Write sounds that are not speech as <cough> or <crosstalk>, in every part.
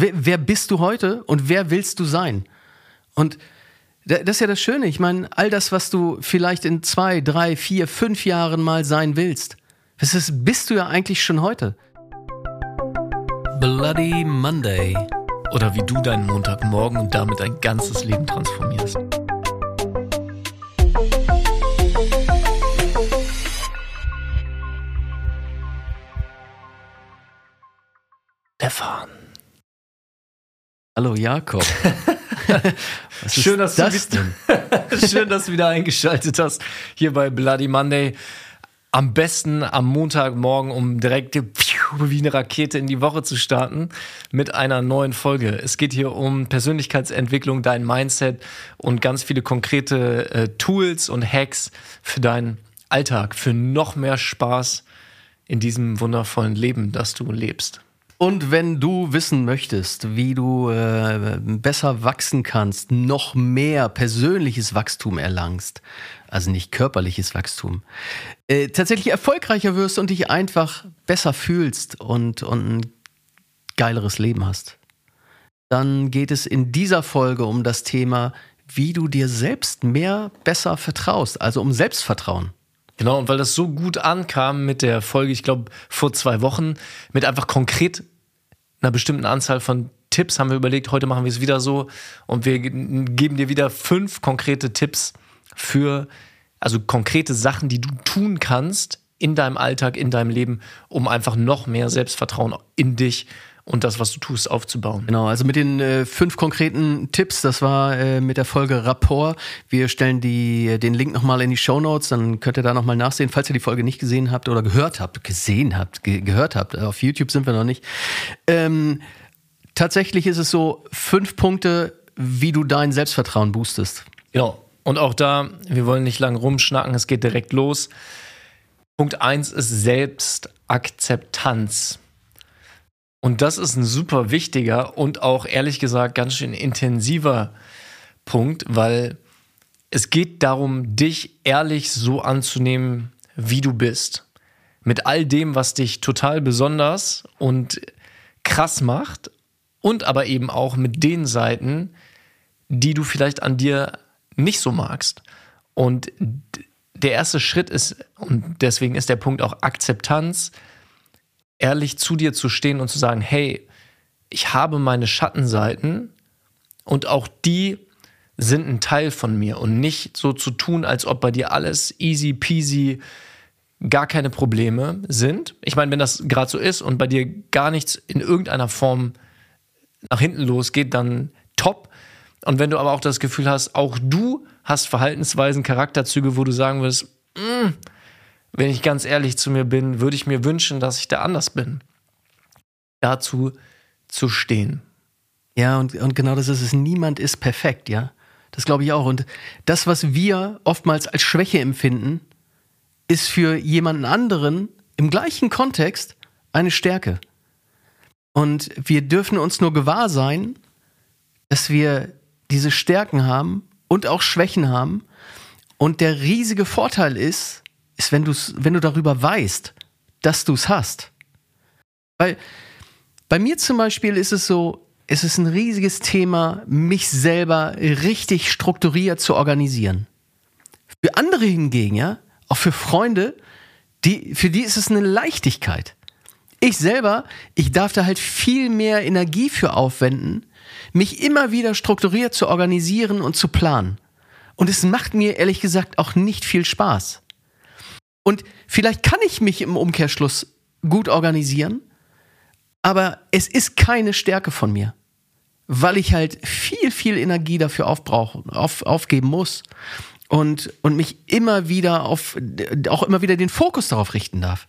Wer, wer bist du heute und wer willst du sein? Und das ist ja das Schöne. Ich meine, all das, was du vielleicht in zwei, drei, vier, fünf Jahren mal sein willst, das ist, bist du ja eigentlich schon heute. Bloody Monday. Oder wie du deinen Montagmorgen und damit dein ganzes Leben transformierst. Stefan. Hallo Jakob. <laughs> Schön, dass das du <laughs> Schön, dass du wieder eingeschaltet hast hier bei Bloody Monday. Am besten am Montagmorgen, um direkt <laughs> wie eine Rakete in die Woche zu starten mit einer neuen Folge. Es geht hier um Persönlichkeitsentwicklung, dein Mindset und ganz viele konkrete äh, Tools und Hacks für deinen Alltag, für noch mehr Spaß in diesem wundervollen Leben, das du lebst. Und wenn du wissen möchtest, wie du äh, besser wachsen kannst, noch mehr persönliches Wachstum erlangst, also nicht körperliches Wachstum, äh, tatsächlich erfolgreicher wirst und dich einfach besser fühlst und, und ein geileres Leben hast, dann geht es in dieser Folge um das Thema, wie du dir selbst mehr besser vertraust, also um Selbstvertrauen. Genau, und weil das so gut ankam mit der Folge, ich glaube, vor zwei Wochen, mit einfach konkret einer bestimmten Anzahl von Tipps, haben wir überlegt, heute machen wir es wieder so und wir geben dir wieder fünf konkrete Tipps für, also konkrete Sachen, die du tun kannst in deinem Alltag, in deinem Leben, um einfach noch mehr Selbstvertrauen in dich und das, was du tust, aufzubauen. Genau, also mit den äh, fünf konkreten Tipps, das war äh, mit der Folge Rapport. Wir stellen die, den Link nochmal in die Show Notes, dann könnt ihr da nochmal nachsehen, falls ihr die Folge nicht gesehen habt oder gehört habt, gesehen habt, ge gehört habt. Auf YouTube sind wir noch nicht. Ähm, tatsächlich ist es so, fünf Punkte, wie du dein Selbstvertrauen boostest. Genau. Und auch da, wir wollen nicht lang rumschnacken, es geht direkt los. Punkt eins ist Selbstakzeptanz. Und das ist ein super wichtiger und auch ehrlich gesagt ganz schön intensiver Punkt, weil es geht darum, dich ehrlich so anzunehmen, wie du bist. Mit all dem, was dich total besonders und krass macht und aber eben auch mit den Seiten, die du vielleicht an dir nicht so magst. Und der erste Schritt ist, und deswegen ist der Punkt auch Akzeptanz, ehrlich zu dir zu stehen und zu sagen, hey, ich habe meine Schattenseiten und auch die sind ein Teil von mir und nicht so zu tun, als ob bei dir alles easy peasy, gar keine Probleme sind. Ich meine, wenn das gerade so ist und bei dir gar nichts in irgendeiner Form nach hinten losgeht, dann top. Und wenn du aber auch das Gefühl hast, auch du hast Verhaltensweisen, Charakterzüge, wo du sagen wirst, mm, wenn ich ganz ehrlich zu mir bin, würde ich mir wünschen, dass ich da anders bin. Dazu zu stehen. Ja, und, und genau das ist es. Niemand ist perfekt, ja. Das glaube ich auch. Und das, was wir oftmals als Schwäche empfinden, ist für jemanden anderen im gleichen Kontext eine Stärke. Und wir dürfen uns nur gewahr sein, dass wir diese Stärken haben und auch Schwächen haben. Und der riesige Vorteil ist, ist, wenn, du's, wenn du darüber weißt, dass du es hast. Weil bei mir zum Beispiel ist es so, es ist ein riesiges Thema, mich selber richtig strukturiert zu organisieren. Für andere hingegen, ja, auch für Freunde, die, für die ist es eine Leichtigkeit. Ich selber, ich darf da halt viel mehr Energie für aufwenden, mich immer wieder strukturiert zu organisieren und zu planen. Und es macht mir ehrlich gesagt auch nicht viel Spaß. Und vielleicht kann ich mich im Umkehrschluss gut organisieren, aber es ist keine Stärke von mir, weil ich halt viel, viel Energie dafür aufbrauchen, auf, aufgeben muss und, und mich immer wieder auf, auch immer wieder den Fokus darauf richten darf.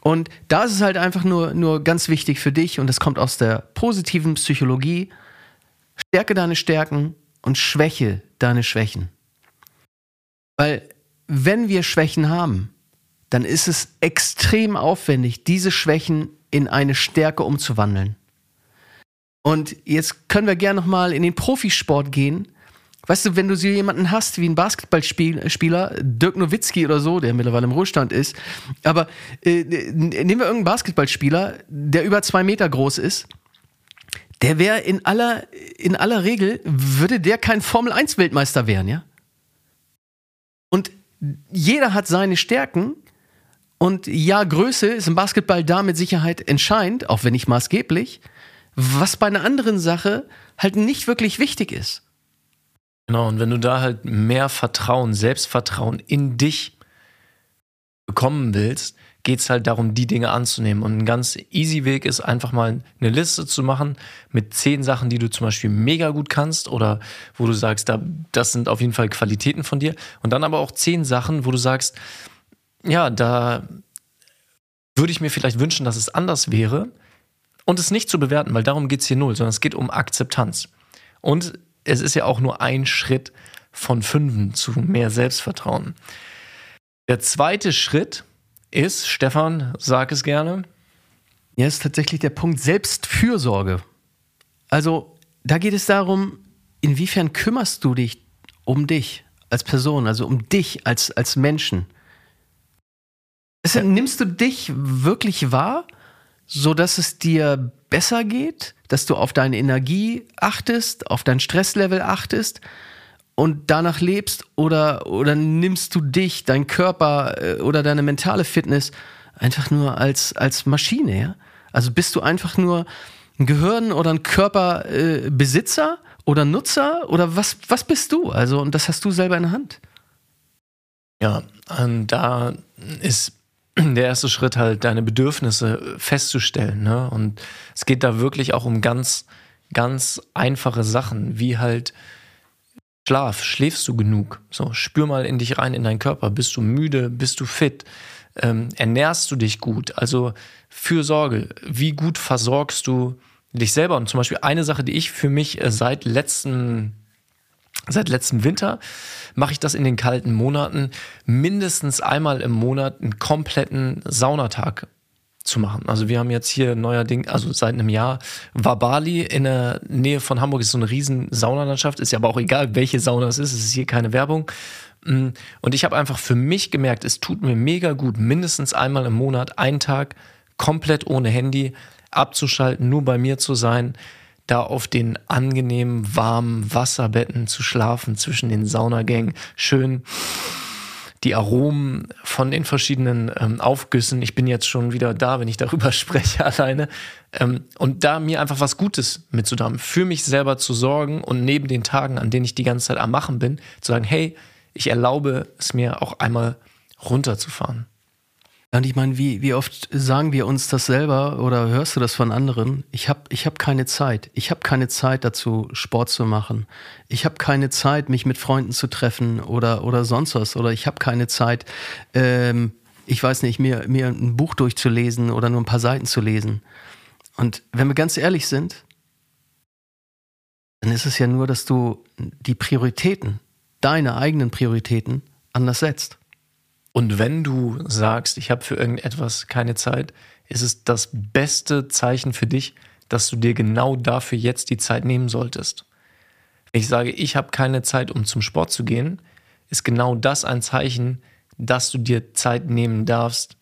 Und da ist es halt einfach nur, nur ganz wichtig für dich und das kommt aus der positiven Psychologie. Stärke deine Stärken und schwäche deine Schwächen. Weil wenn wir Schwächen haben, dann ist es extrem aufwendig, diese Schwächen in eine Stärke umzuwandeln. Und jetzt können wir gerne nochmal in den Profisport gehen. Weißt du, wenn du so jemanden hast wie ein Basketballspieler, Dirk Nowitzki oder so, der mittlerweile im Ruhestand ist, aber äh, nehmen wir irgendeinen Basketballspieler, der über zwei Meter groß ist, der wäre in aller, in aller Regel, würde der kein Formel-1-Weltmeister werden, ja? Und jeder hat seine Stärken. Und ja, Größe ist im Basketball da mit Sicherheit entscheidend, auch wenn nicht maßgeblich, was bei einer anderen Sache halt nicht wirklich wichtig ist. Genau, und wenn du da halt mehr Vertrauen, Selbstvertrauen in dich bekommen willst, geht es halt darum, die Dinge anzunehmen. Und ein ganz easy Weg ist einfach mal eine Liste zu machen mit zehn Sachen, die du zum Beispiel mega gut kannst oder wo du sagst, da, das sind auf jeden Fall Qualitäten von dir. Und dann aber auch zehn Sachen, wo du sagst, ja, da würde ich mir vielleicht wünschen, dass es anders wäre. Und es nicht zu bewerten, weil darum geht es hier null, sondern es geht um Akzeptanz. Und es ist ja auch nur ein Schritt von fünfen zu mehr Selbstvertrauen. Der zweite Schritt ist, Stefan, sag es gerne. Ja, ist tatsächlich der Punkt Selbstfürsorge. Also da geht es darum, inwiefern kümmerst du dich um dich als Person, also um dich als, als Menschen. Deshalb nimmst du dich wirklich wahr, sodass es dir besser geht, dass du auf deine Energie achtest, auf dein Stresslevel achtest und danach lebst oder, oder nimmst du dich, dein Körper äh, oder deine mentale Fitness einfach nur als, als Maschine, ja? Also bist du einfach nur ein Gehirn oder ein Körperbesitzer äh, oder Nutzer oder was, was bist du? Also, und das hast du selber in der Hand. Ja, da ist <clears throat> der erste Schritt halt, deine Bedürfnisse festzustellen. Ne? Und es geht da wirklich auch um ganz, ganz einfache Sachen, wie halt, Schlaf, schläfst du genug? So, spür mal in dich rein, in deinen Körper. Bist du müde? Bist du fit? Ähm, ernährst du dich gut? Also Fürsorge. Wie gut versorgst du dich selber? Und zum Beispiel eine Sache, die ich für mich äh, seit letzten Seit letztem Winter mache ich das in den kalten Monaten mindestens einmal im Monat einen kompletten Saunatag zu machen. Also wir haben jetzt hier neuerdings, also seit einem Jahr, war Bali in der Nähe von Hamburg, ist so eine riesen Saunalandschaft, ist ja aber auch egal, welche Sauna es ist, es ist hier keine Werbung. Mm, und ich habe einfach für mich gemerkt, es tut mir mega gut, mindestens einmal im Monat, einen Tag, komplett ohne Handy, abzuschalten, nur bei mir zu sein, da auf den angenehmen, warmen Wasserbetten zu schlafen zwischen den Saunagängen, schön die Aromen von den verschiedenen ähm, Aufgüssen. Ich bin jetzt schon wieder da, wenn ich darüber <laughs> spreche alleine. Ähm, und da mir einfach was Gutes mitzudamen, für mich selber zu sorgen und neben den Tagen, an denen ich die ganze Zeit am Machen bin, zu sagen, hey, ich erlaube es mir auch einmal runterzufahren. Und ich meine, wie, wie oft sagen wir uns das selber oder hörst du das von anderen? Ich habe ich hab keine Zeit. Ich habe keine Zeit dazu, Sport zu machen. Ich habe keine Zeit, mich mit Freunden zu treffen oder, oder sonst was. Oder ich habe keine Zeit, ähm, ich weiß nicht, mir, mir ein Buch durchzulesen oder nur ein paar Seiten zu lesen. Und wenn wir ganz ehrlich sind, dann ist es ja nur, dass du die Prioritäten, deine eigenen Prioritäten, anders setzt. Und wenn du sagst, ich habe für irgendetwas keine Zeit, ist es das beste Zeichen für dich, dass du dir genau dafür jetzt die Zeit nehmen solltest. Wenn ich sage, ich habe keine Zeit, um zum Sport zu gehen, ist genau das ein Zeichen, dass du dir Zeit nehmen darfst,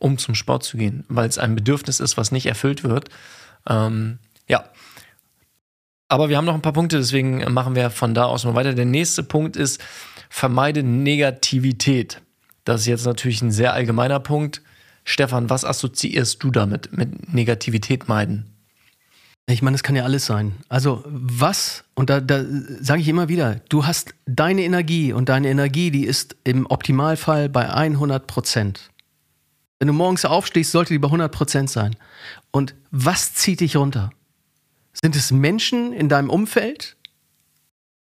um zum Sport zu gehen, weil es ein Bedürfnis ist, was nicht erfüllt wird. Ähm, ja. Aber wir haben noch ein paar Punkte, deswegen machen wir von da aus mal weiter. Der nächste Punkt ist, vermeide Negativität. Das ist jetzt natürlich ein sehr allgemeiner Punkt. Stefan, was assoziierst du damit, mit Negativität meiden? Ich meine, es kann ja alles sein. Also was, und da, da sage ich immer wieder, du hast deine Energie und deine Energie, die ist im Optimalfall bei 100 Prozent. Wenn du morgens aufstehst, sollte die bei 100 Prozent sein. Und was zieht dich runter? Sind es Menschen in deinem Umfeld?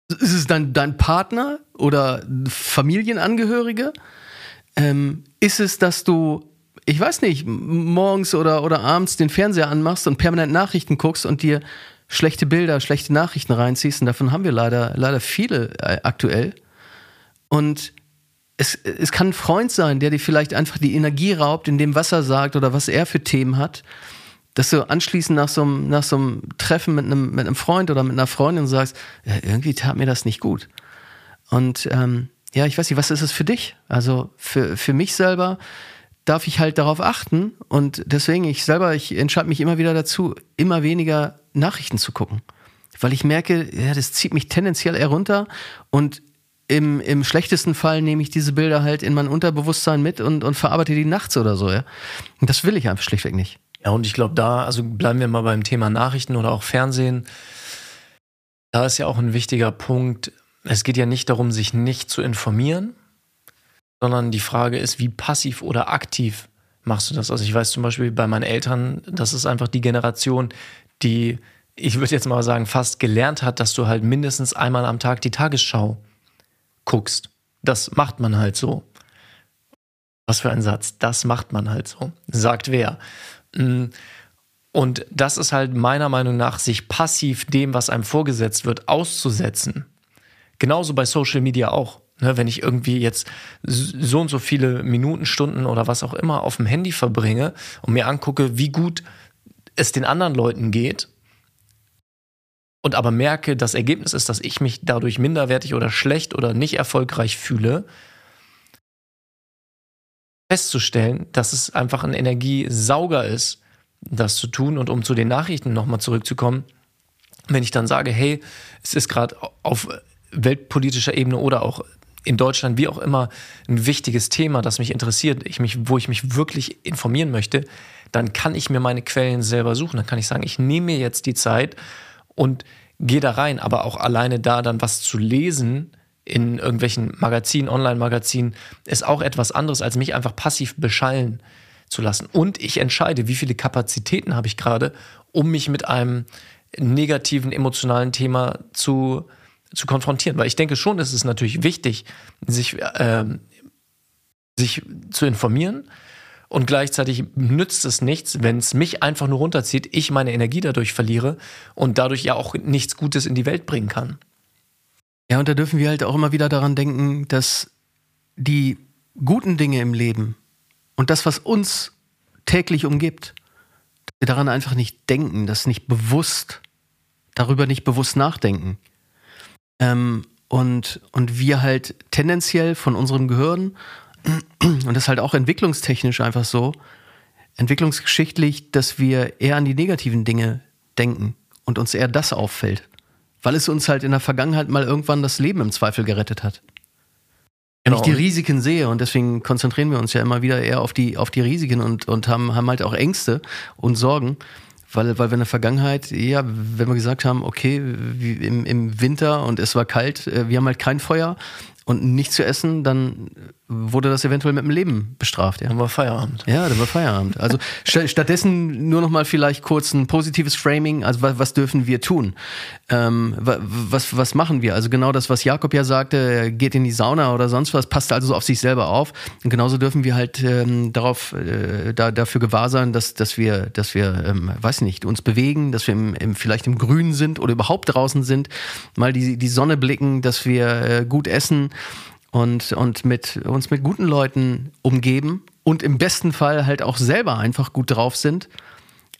Ist es dein, dein Partner oder Familienangehörige? Ähm, ist es, dass du, ich weiß nicht, morgens oder, oder abends den Fernseher anmachst und permanent Nachrichten guckst und dir schlechte Bilder, schlechte Nachrichten reinziehst. Und davon haben wir leider, leider viele äh, aktuell. Und es, es kann ein Freund sein, der dir vielleicht einfach die Energie raubt, in dem was er sagt oder was er für Themen hat. Dass du anschließend nach so einem, nach so einem Treffen mit einem, mit einem Freund oder mit einer Freundin sagst, ja, irgendwie tat mir das nicht gut. Und ähm, ja, ich weiß nicht, was ist es für dich? Also für, für mich selber darf ich halt darauf achten und deswegen ich selber, ich entscheide mich immer wieder dazu, immer weniger Nachrichten zu gucken. Weil ich merke, ja, das zieht mich tendenziell eher runter und im, im schlechtesten Fall nehme ich diese Bilder halt in mein Unterbewusstsein mit und, und verarbeite die nachts oder so, ja. Und das will ich einfach schlichtweg nicht. Ja, und ich glaube, da, also bleiben wir mal beim Thema Nachrichten oder auch Fernsehen. Da ist ja auch ein wichtiger Punkt. Es geht ja nicht darum, sich nicht zu informieren, sondern die Frage ist, wie passiv oder aktiv machst du das? Also ich weiß zum Beispiel bei meinen Eltern, das ist einfach die Generation, die, ich würde jetzt mal sagen, fast gelernt hat, dass du halt mindestens einmal am Tag die Tagesschau guckst. Das macht man halt so. Was für ein Satz. Das macht man halt so. Sagt wer. Mm. Und das ist halt meiner Meinung nach, sich passiv dem, was einem vorgesetzt wird, auszusetzen. Genauso bei Social Media auch. Ne, wenn ich irgendwie jetzt so und so viele Minuten, Stunden oder was auch immer auf dem Handy verbringe und mir angucke, wie gut es den anderen Leuten geht und aber merke, das Ergebnis ist, dass ich mich dadurch minderwertig oder schlecht oder nicht erfolgreich fühle, festzustellen, dass es einfach ein Energiesauger ist, das zu tun. Und um zu den Nachrichten nochmal zurückzukommen, wenn ich dann sage, hey, es ist gerade auf weltpolitischer Ebene oder auch in Deutschland, wie auch immer, ein wichtiges Thema, das mich interessiert, ich mich, wo ich mich wirklich informieren möchte, dann kann ich mir meine Quellen selber suchen. Dann kann ich sagen, ich nehme mir jetzt die Zeit und gehe da rein. Aber auch alleine da dann was zu lesen, in irgendwelchen Magazinen, Online-Magazinen, ist auch etwas anderes, als mich einfach passiv beschallen zu lassen. Und ich entscheide, wie viele Kapazitäten habe ich gerade, um mich mit einem negativen emotionalen Thema zu, zu konfrontieren. Weil ich denke schon, es ist natürlich wichtig, sich, äh, sich zu informieren. Und gleichzeitig nützt es nichts, wenn es mich einfach nur runterzieht, ich meine Energie dadurch verliere und dadurch ja auch nichts Gutes in die Welt bringen kann. Ja, und da dürfen wir halt auch immer wieder daran denken, dass die guten Dinge im Leben und das, was uns täglich umgibt, dass wir daran einfach nicht denken, das nicht bewusst, darüber nicht bewusst nachdenken. Ähm, und, und wir halt tendenziell von unserem Gehirn, und das ist halt auch entwicklungstechnisch einfach so, entwicklungsgeschichtlich, dass wir eher an die negativen Dinge denken und uns eher das auffällt weil es uns halt in der Vergangenheit mal irgendwann das Leben im Zweifel gerettet hat. Wenn genau. ich die Risiken sehe und deswegen konzentrieren wir uns ja immer wieder eher auf die, auf die Risiken und, und haben, haben halt auch Ängste und Sorgen, weil, weil wir in der Vergangenheit, ja, wenn wir gesagt haben, okay, im, im Winter und es war kalt, äh, wir haben halt kein Feuer und nichts zu essen, dann wurde das eventuell mit dem Leben bestraft. Ja. Dann war Feierabend. Ja, dann war Feierabend. Also st stattdessen nur noch mal vielleicht kurz ein positives Framing. Also was, was dürfen wir tun? Ähm, was, was machen wir? Also genau das, was Jakob ja sagte, er geht in die Sauna oder sonst was, passt also auf sich selber auf. Und genauso dürfen wir halt ähm, darauf, äh, da, dafür gewahr sein, dass, dass wir, dass wir, ähm, weiß nicht, uns bewegen, dass wir im, im, vielleicht im Grünen sind oder überhaupt draußen sind, mal die, die Sonne blicken, dass wir äh, gut essen und, und mit uns mit guten Leuten umgeben und im besten Fall halt auch selber einfach gut drauf sind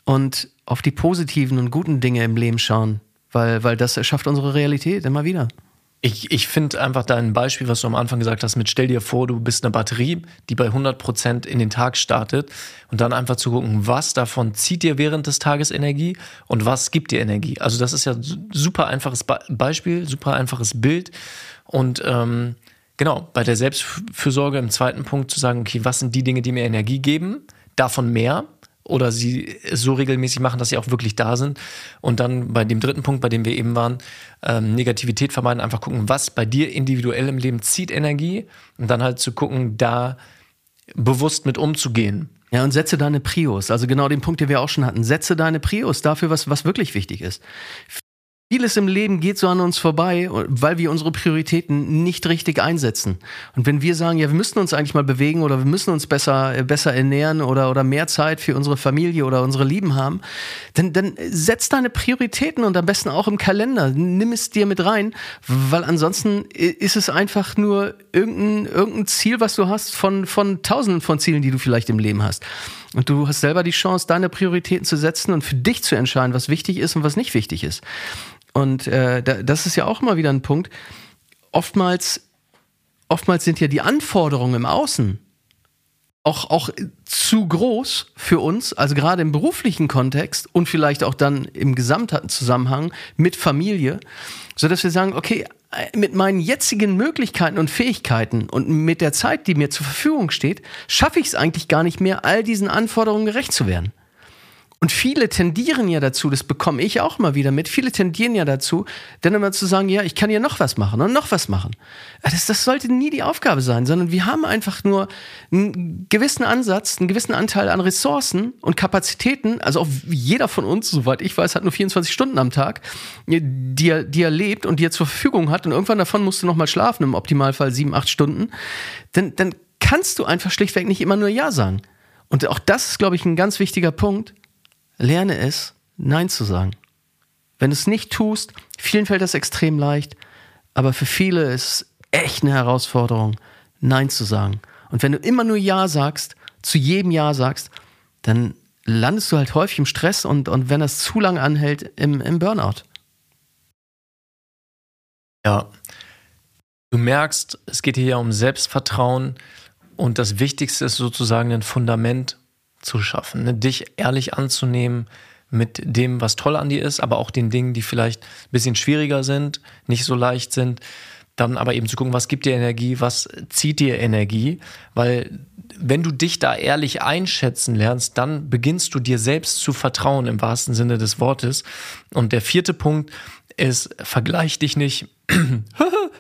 und auf die positiven und guten Dinge im Leben schauen, weil, weil das erschafft unsere Realität immer wieder. Ich, ich finde einfach dein Beispiel, was du am Anfang gesagt hast, mit stell dir vor, du bist eine Batterie, die bei 100% in den Tag startet und dann einfach zu gucken, was davon zieht dir während des Tages Energie und was gibt dir Energie. Also das ist ja super einfaches Beispiel, super einfaches Bild und ähm, Genau, bei der Selbstfürsorge im zweiten Punkt zu sagen, okay, was sind die Dinge, die mir Energie geben, davon mehr oder sie so regelmäßig machen, dass sie auch wirklich da sind. Und dann bei dem dritten Punkt, bei dem wir eben waren, ähm, Negativität vermeiden, einfach gucken, was bei dir individuell im Leben zieht Energie und dann halt zu gucken, da bewusst mit umzugehen. Ja, und setze deine Prios, also genau den Punkt, den wir auch schon hatten. Setze deine Prios dafür, was, was wirklich wichtig ist. Vieles im Leben geht so an uns vorbei, weil wir unsere Prioritäten nicht richtig einsetzen. Und wenn wir sagen, ja, wir müssen uns eigentlich mal bewegen oder wir müssen uns besser, äh, besser ernähren oder, oder mehr Zeit für unsere Familie oder unsere Lieben haben, dann, dann setz deine Prioritäten und am besten auch im Kalender. Nimm es dir mit rein, weil ansonsten ist es einfach nur irgendein, irgendein Ziel, was du hast von, von tausenden von Zielen, die du vielleicht im Leben hast. Und du hast selber die Chance, deine Prioritäten zu setzen und für dich zu entscheiden, was wichtig ist und was nicht wichtig ist. Und äh, das ist ja auch mal wieder ein Punkt. Oftmals, oftmals sind ja die Anforderungen im Außen auch, auch zu groß für uns, also gerade im beruflichen Kontext und vielleicht auch dann im gesamten Zusammenhang mit Familie, so dass wir sagen, okay, mit meinen jetzigen Möglichkeiten und Fähigkeiten und mit der Zeit, die mir zur Verfügung steht, schaffe ich es eigentlich gar nicht mehr, all diesen Anforderungen gerecht zu werden. Und viele tendieren ja dazu, das bekomme ich auch mal wieder mit, viele tendieren ja dazu, dann immer zu sagen, ja, ich kann ja noch was machen und noch was machen. Das, das sollte nie die Aufgabe sein, sondern wir haben einfach nur einen gewissen Ansatz, einen gewissen Anteil an Ressourcen und Kapazitäten, also auch jeder von uns, soweit ich weiß, hat nur 24 Stunden am Tag, die er, die er lebt und die er zur Verfügung hat und irgendwann davon musst du noch mal schlafen, im Optimalfall sieben, acht Stunden, dann, dann kannst du einfach schlichtweg nicht immer nur Ja sagen. Und auch das ist, glaube ich, ein ganz wichtiger Punkt Lerne es, Nein zu sagen. Wenn du es nicht tust, vielen fällt das extrem leicht, aber für viele ist es echt eine Herausforderung, Nein zu sagen. Und wenn du immer nur Ja sagst, zu jedem Ja sagst, dann landest du halt häufig im Stress und, und wenn das zu lange anhält, im, im Burnout. Ja. Du merkst, es geht hier ja um Selbstvertrauen und das Wichtigste ist sozusagen ein Fundament zu schaffen, ne? dich ehrlich anzunehmen mit dem, was toll an dir ist, aber auch den Dingen, die vielleicht ein bisschen schwieriger sind, nicht so leicht sind. Dann aber eben zu gucken, was gibt dir Energie, was zieht dir Energie, weil wenn du dich da ehrlich einschätzen lernst, dann beginnst du dir selbst zu vertrauen im wahrsten Sinne des Wortes. Und der vierte Punkt ist, vergleich dich nicht, <clears throat>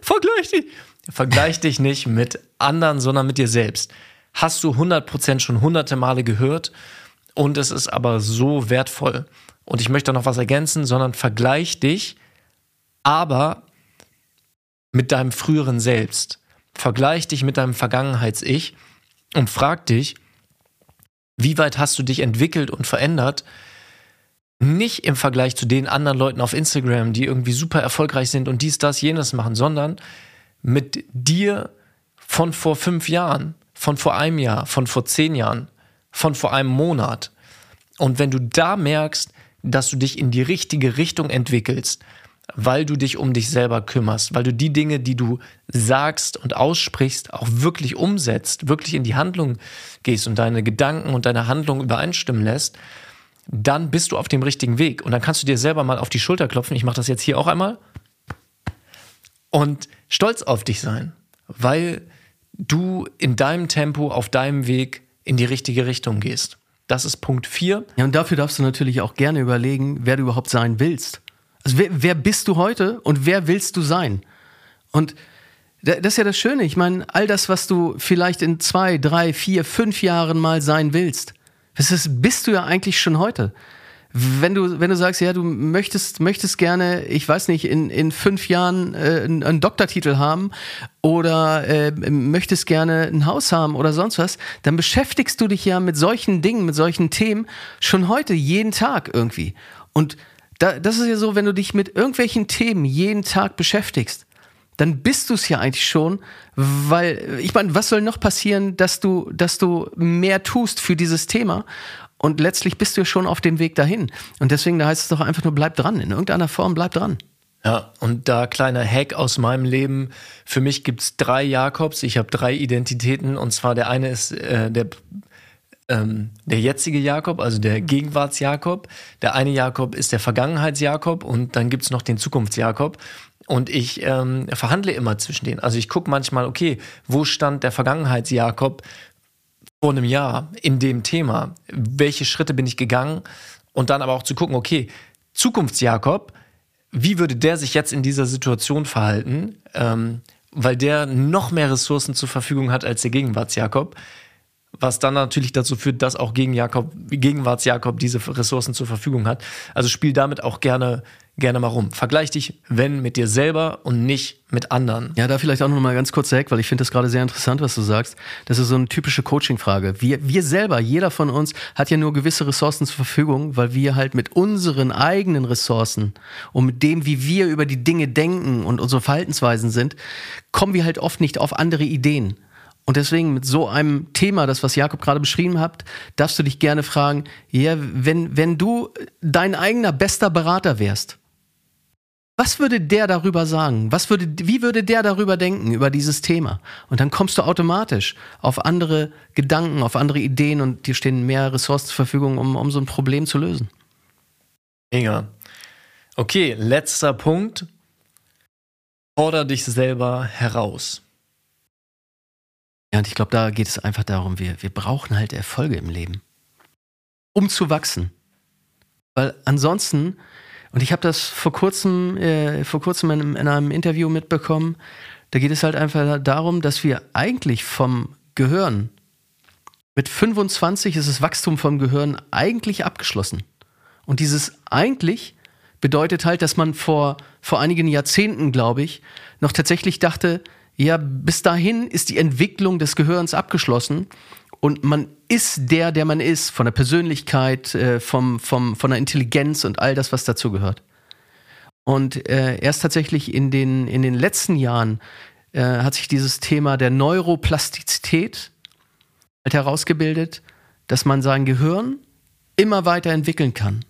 vergleich dich, vergleich dich nicht mit anderen, sondern mit dir selbst hast du 100% schon hunderte Male gehört und es ist aber so wertvoll. Und ich möchte noch was ergänzen, sondern vergleich dich aber mit deinem früheren Selbst. Vergleich dich mit deinem Vergangenheits-Ich und frag dich, wie weit hast du dich entwickelt und verändert? Nicht im Vergleich zu den anderen Leuten auf Instagram, die irgendwie super erfolgreich sind und dies, das, jenes machen, sondern mit dir von vor fünf Jahren von vor einem Jahr, von vor zehn Jahren, von vor einem Monat. Und wenn du da merkst, dass du dich in die richtige Richtung entwickelst, weil du dich um dich selber kümmerst, weil du die Dinge, die du sagst und aussprichst, auch wirklich umsetzt, wirklich in die Handlung gehst und deine Gedanken und deine Handlung übereinstimmen lässt, dann bist du auf dem richtigen Weg. Und dann kannst du dir selber mal auf die Schulter klopfen. Ich mache das jetzt hier auch einmal. Und stolz auf dich sein, weil du in deinem Tempo, auf deinem Weg in die richtige Richtung gehst. Das ist Punkt 4. Ja, und dafür darfst du natürlich auch gerne überlegen, wer du überhaupt sein willst. Also wer, wer bist du heute und wer willst du sein? Und das ist ja das Schöne. Ich meine, all das, was du vielleicht in zwei, drei, vier, fünf Jahren mal sein willst, das ist, bist du ja eigentlich schon heute wenn du, wenn du sagst, ja, du möchtest, möchtest gerne, ich weiß nicht, in, in fünf Jahren äh, einen Doktortitel haben oder äh, möchtest gerne ein Haus haben oder sonst was, dann beschäftigst du dich ja mit solchen Dingen, mit solchen Themen schon heute, jeden Tag irgendwie. Und da, das ist ja so, wenn du dich mit irgendwelchen Themen jeden Tag beschäftigst, dann bist du es ja eigentlich schon, weil ich meine, was soll noch passieren, dass du, dass du mehr tust für dieses Thema? Und letztlich bist du schon auf dem Weg dahin. Und deswegen, da heißt es doch einfach nur, bleib dran. In irgendeiner Form, bleib dran. Ja, und da kleiner Hack aus meinem Leben. Für mich gibt es drei Jakobs. Ich habe drei Identitäten. Und zwar der eine ist äh, der, ähm, der jetzige Jakob, also der Gegenwarts-Jakob. Der eine Jakob ist der Vergangenheits-Jakob. Und dann gibt es noch den Zukunfts-Jakob. Und ich ähm, verhandle immer zwischen denen. Also ich gucke manchmal, okay, wo stand der Vergangenheits-Jakob vor einem Jahr in dem Thema? Welche Schritte bin ich gegangen? Und dann aber auch zu gucken, okay, Zukunftsjakob, wie würde der sich jetzt in dieser Situation verhalten? Ähm, weil der noch mehr Ressourcen zur Verfügung hat als der Gegenwartsjakob was dann natürlich dazu führt, dass auch gegen Jakob, Gegenwarts-Jakob diese Ressourcen zur Verfügung hat. Also spiel damit auch gerne, gerne mal rum. Vergleich dich, wenn, mit dir selber und nicht mit anderen. Ja, da vielleicht auch noch mal ganz kurz weg, weil ich finde das gerade sehr interessant, was du sagst. Das ist so eine typische Coaching-Frage. Wir, wir selber, jeder von uns hat ja nur gewisse Ressourcen zur Verfügung, weil wir halt mit unseren eigenen Ressourcen und mit dem, wie wir über die Dinge denken und unsere Verhaltensweisen sind, kommen wir halt oft nicht auf andere Ideen. Und deswegen mit so einem Thema, das was Jakob gerade beschrieben hat, darfst du dich gerne fragen, ja, wenn, wenn du dein eigener bester Berater wärst, Was würde der darüber sagen? Was würde, wie würde der darüber denken, über dieses Thema? Und dann kommst du automatisch auf andere Gedanken, auf andere Ideen und dir stehen mehr Ressourcen zur Verfügung, um, um so ein Problem zu lösen. Mega. Okay, letzter Punkt. Forder dich selber heraus. Ja, und ich glaube, da geht es einfach darum, wir, wir brauchen halt Erfolge im Leben, um zu wachsen. Weil ansonsten und ich habe das vor kurzem, äh, vor kurzem in, in, einem Interview mitbekommen. Da geht es halt einfach darum, dass wir eigentlich vom Gehirn mit 25 ist das Wachstum vom Gehirn eigentlich abgeschlossen. Und dieses eigentlich bedeutet halt, dass man vor, vor einigen Jahrzehnten, glaube ich, noch tatsächlich dachte, ja, bis dahin ist die Entwicklung des Gehirns abgeschlossen und man ist der, der man ist, von der Persönlichkeit, äh, vom, vom, von der Intelligenz und all das, was dazu gehört. Und äh, erst tatsächlich in den, in den letzten Jahren äh, hat sich dieses Thema der Neuroplastizität halt herausgebildet, dass man sein Gehirn immer weiter entwickeln kann.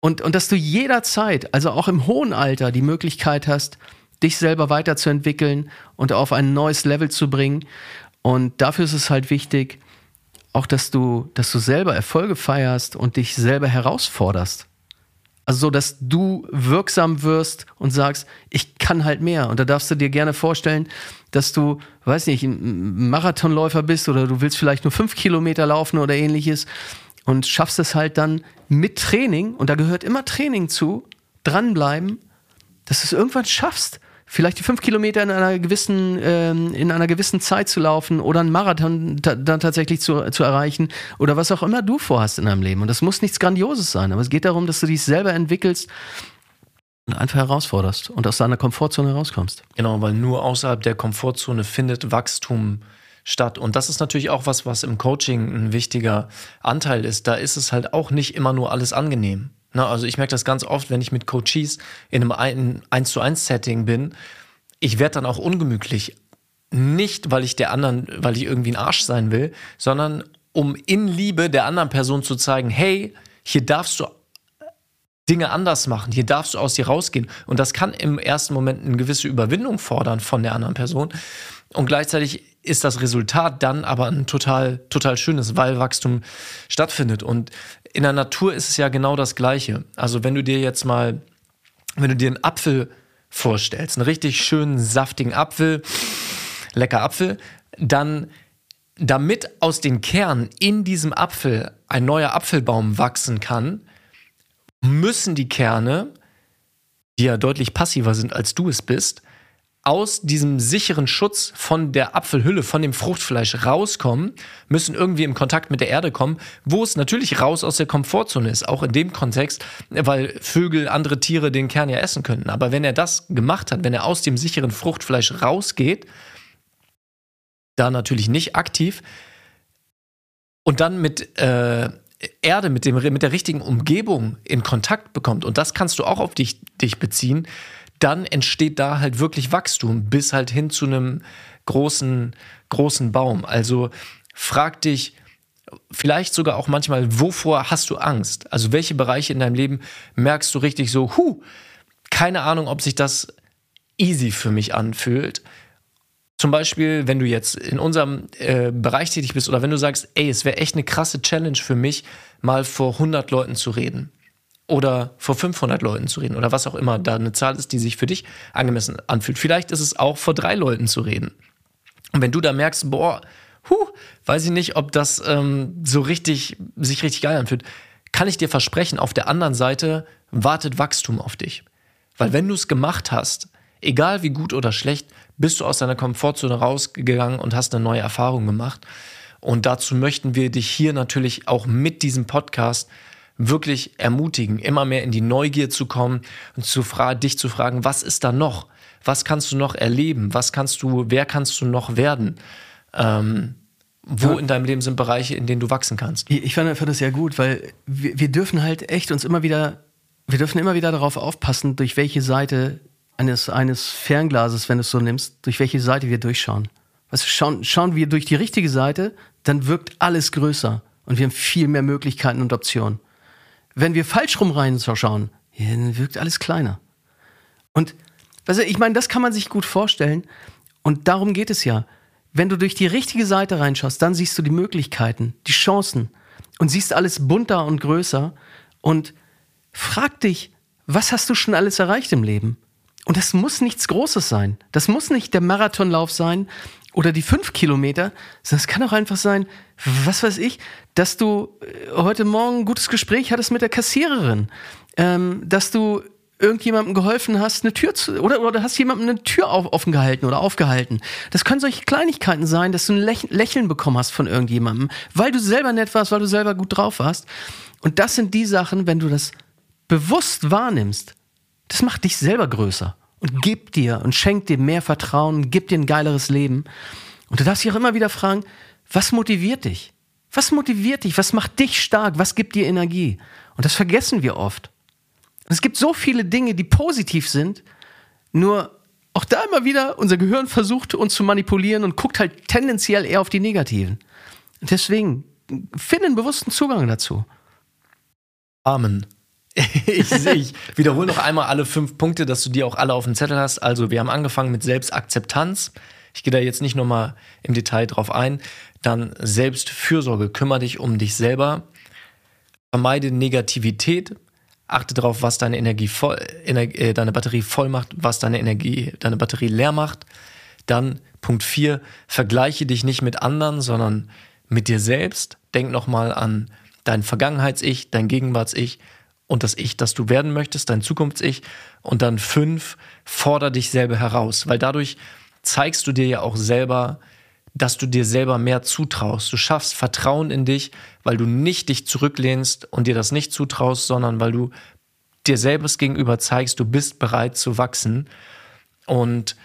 Und, und dass du jederzeit, also auch im hohen Alter, die Möglichkeit hast, dich selber weiterzuentwickeln und auf ein neues Level zu bringen. Und dafür ist es halt wichtig, auch dass du, dass du selber Erfolge feierst und dich selber herausforderst. Also so, dass du wirksam wirst und sagst, ich kann halt mehr. Und da darfst du dir gerne vorstellen, dass du, weiß nicht, ein Marathonläufer bist oder du willst vielleicht nur fünf Kilometer laufen oder ähnliches und schaffst es halt dann mit Training, und da gehört immer Training zu, dranbleiben, dass du es irgendwann schaffst, vielleicht die fünf Kilometer in einer gewissen, ähm, in einer gewissen Zeit zu laufen oder einen Marathon dann tatsächlich zu, zu erreichen oder was auch immer du vorhast in deinem Leben. Und das muss nichts Grandioses sein, aber es geht darum, dass du dich selber entwickelst und einfach herausforderst und aus deiner Komfortzone rauskommst. Genau, weil nur außerhalb der Komfortzone findet Wachstum statt. Und das ist natürlich auch was, was im Coaching ein wichtiger Anteil ist. Da ist es halt auch nicht immer nur alles angenehm. Na, also ich merke das ganz oft, wenn ich mit Coaches in einem 1 zu 1 Setting bin, ich werde dann auch ungemütlich. Nicht, weil ich der anderen, weil ich irgendwie ein Arsch sein will, sondern um in Liebe der anderen Person zu zeigen, hey, hier darfst du Dinge anders machen, hier darfst du aus dir rausgehen. Und das kann im ersten Moment eine gewisse Überwindung fordern von der anderen Person. Und gleichzeitig ist das Resultat dann aber ein total, total schönes, weil Wachstum stattfindet. Und in der Natur ist es ja genau das Gleiche. Also wenn du dir jetzt mal, wenn du dir einen Apfel vorstellst, einen richtig schönen, saftigen Apfel, lecker Apfel, dann damit aus den Kernen in diesem Apfel ein neuer Apfelbaum wachsen kann, müssen die Kerne, die ja deutlich passiver sind, als du es bist, aus diesem sicheren Schutz von der Apfelhülle, von dem Fruchtfleisch rauskommen, müssen irgendwie im Kontakt mit der Erde kommen, wo es natürlich raus aus der Komfortzone ist, auch in dem Kontext, weil Vögel, andere Tiere den Kern ja essen könnten. Aber wenn er das gemacht hat, wenn er aus dem sicheren Fruchtfleisch rausgeht, da natürlich nicht aktiv und dann mit äh, Erde, mit, dem, mit der richtigen Umgebung in Kontakt bekommt, und das kannst du auch auf dich, dich beziehen, dann entsteht da halt wirklich Wachstum bis halt hin zu einem großen, großen Baum. Also frag dich vielleicht sogar auch manchmal, wovor hast du Angst? Also welche Bereiche in deinem Leben merkst du richtig so, hu, keine Ahnung, ob sich das easy für mich anfühlt. Zum Beispiel, wenn du jetzt in unserem äh, Bereich tätig bist oder wenn du sagst, ey, es wäre echt eine krasse Challenge für mich, mal vor 100 Leuten zu reden oder vor 500 Leuten zu reden oder was auch immer da eine Zahl ist, die sich für dich angemessen anfühlt. Vielleicht ist es auch vor drei Leuten zu reden. Und wenn du da merkst, boah, huh, weiß ich nicht, ob das ähm, so richtig, sich richtig geil anfühlt, kann ich dir versprechen, auf der anderen Seite wartet Wachstum auf dich. Weil wenn du es gemacht hast, egal wie gut oder schlecht, bist du aus deiner Komfortzone rausgegangen und hast eine neue Erfahrung gemacht. Und dazu möchten wir dich hier natürlich auch mit diesem Podcast wirklich ermutigen, immer mehr in die Neugier zu kommen und zu dich zu fragen, was ist da noch? Was kannst du noch erleben? Was kannst du, wer kannst du noch werden? Ähm, wo ja. in deinem Leben sind Bereiche, in denen du wachsen kannst? Ich fand, fand das sehr gut, weil wir, wir dürfen halt echt uns immer wieder, wir dürfen immer wieder darauf aufpassen, durch welche Seite eines, eines Fernglases, wenn du es so nimmst, durch welche Seite wir durchschauen. Weißt du, schauen, schauen wir durch die richtige Seite, dann wirkt alles größer und wir haben viel mehr Möglichkeiten und Optionen. Wenn wir falsch rum reinschauen, wirkt alles kleiner. Und also ich meine, das kann man sich gut vorstellen. Und darum geht es ja. Wenn du durch die richtige Seite reinschaust, dann siehst du die Möglichkeiten, die Chancen und siehst alles bunter und größer. Und frag dich, was hast du schon alles erreicht im Leben? Und das muss nichts Großes sein. Das muss nicht der Marathonlauf sein oder die fünf Kilometer, sondern es kann auch einfach sein, was weiß ich, dass du äh, heute Morgen ein gutes Gespräch hattest mit der Kassiererin, ähm, dass du irgendjemandem geholfen hast, eine Tür zu, oder, oder hast jemandem eine Tür auf, offen gehalten oder aufgehalten. Das können solche Kleinigkeiten sein, dass du ein Lächeln, Lächeln bekommen hast von irgendjemandem, weil du selber nett warst, weil du selber gut drauf warst. Und das sind die Sachen, wenn du das bewusst wahrnimmst, das macht dich selber größer und gibt dir und schenkt dir mehr Vertrauen, gibt dir ein geileres Leben. Und du darfst dich auch immer wieder fragen, was motiviert dich? Was motiviert dich? Was macht dich stark? Was gibt dir Energie? Und das vergessen wir oft. Und es gibt so viele Dinge, die positiv sind, nur auch da immer wieder, unser Gehirn versucht uns zu manipulieren und guckt halt tendenziell eher auf die negativen. Und deswegen, finde einen bewussten Zugang dazu. Amen. <laughs> ich, ich wiederhole noch einmal alle fünf Punkte, dass du die auch alle auf dem Zettel hast. Also, wir haben angefangen mit Selbstakzeptanz. Ich gehe da jetzt nicht nochmal im Detail drauf ein. Dann Selbstfürsorge. Kümmere dich um dich selber. Vermeide Negativität achte darauf, was deine Energie voll, äh, deine Batterie voll macht, was deine Energie, deine Batterie leer macht. Dann Punkt 4, vergleiche dich nicht mit anderen, sondern mit dir selbst. Denk nochmal an dein Vergangenheits-Ich, dein Gegenwarts-Ich und das Ich, das du werden möchtest, dein Zukunfts-Ich. Und dann 5, fordere dich selber heraus, weil dadurch zeigst du dir ja auch selber, dass du dir selber mehr zutraust. Du schaffst Vertrauen in dich, weil du nicht dich zurücklehnst und dir das nicht zutraust, sondern weil du dir selbst gegenüber zeigst, du bist bereit zu wachsen. Und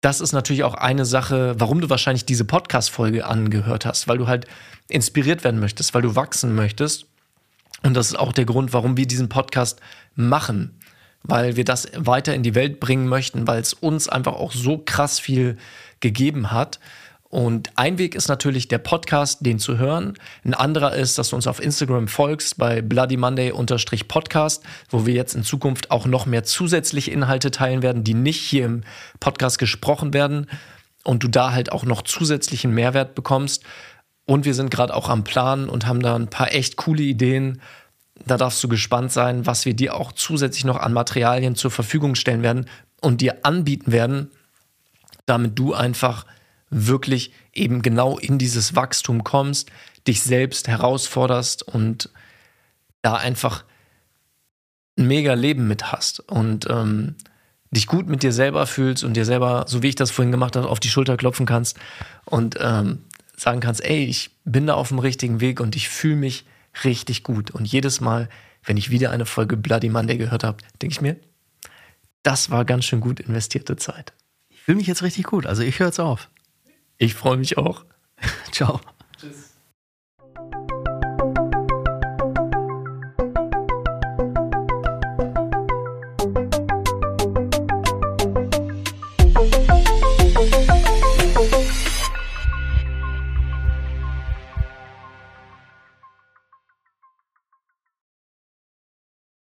das ist natürlich auch eine Sache, warum du wahrscheinlich diese Podcast-Folge angehört hast, weil du halt inspiriert werden möchtest, weil du wachsen möchtest. Und das ist auch der Grund, warum wir diesen Podcast machen, weil wir das weiter in die Welt bringen möchten, weil es uns einfach auch so krass viel gegeben hat. Und ein Weg ist natürlich der Podcast, den zu hören. Ein anderer ist, dass du uns auf Instagram folgst bei Bloody Monday Podcast, wo wir jetzt in Zukunft auch noch mehr zusätzliche Inhalte teilen werden, die nicht hier im Podcast gesprochen werden und du da halt auch noch zusätzlichen Mehrwert bekommst. Und wir sind gerade auch am Plan und haben da ein paar echt coole Ideen. Da darfst du gespannt sein, was wir dir auch zusätzlich noch an Materialien zur Verfügung stellen werden und dir anbieten werden, damit du einfach wirklich eben genau in dieses Wachstum kommst, dich selbst herausforderst und da einfach ein mega Leben mit hast und ähm, dich gut mit dir selber fühlst und dir selber, so wie ich das vorhin gemacht habe, auf die Schulter klopfen kannst und ähm, sagen kannst, ey, ich bin da auf dem richtigen Weg und ich fühle mich richtig gut. Und jedes Mal, wenn ich wieder eine Folge Bloody Monday gehört habe, denke ich mir, das war ganz schön gut investierte Zeit fühle mich jetzt richtig gut. Also ich höre jetzt auf. Ich freue mich auch. <laughs> Ciao. Tschüss.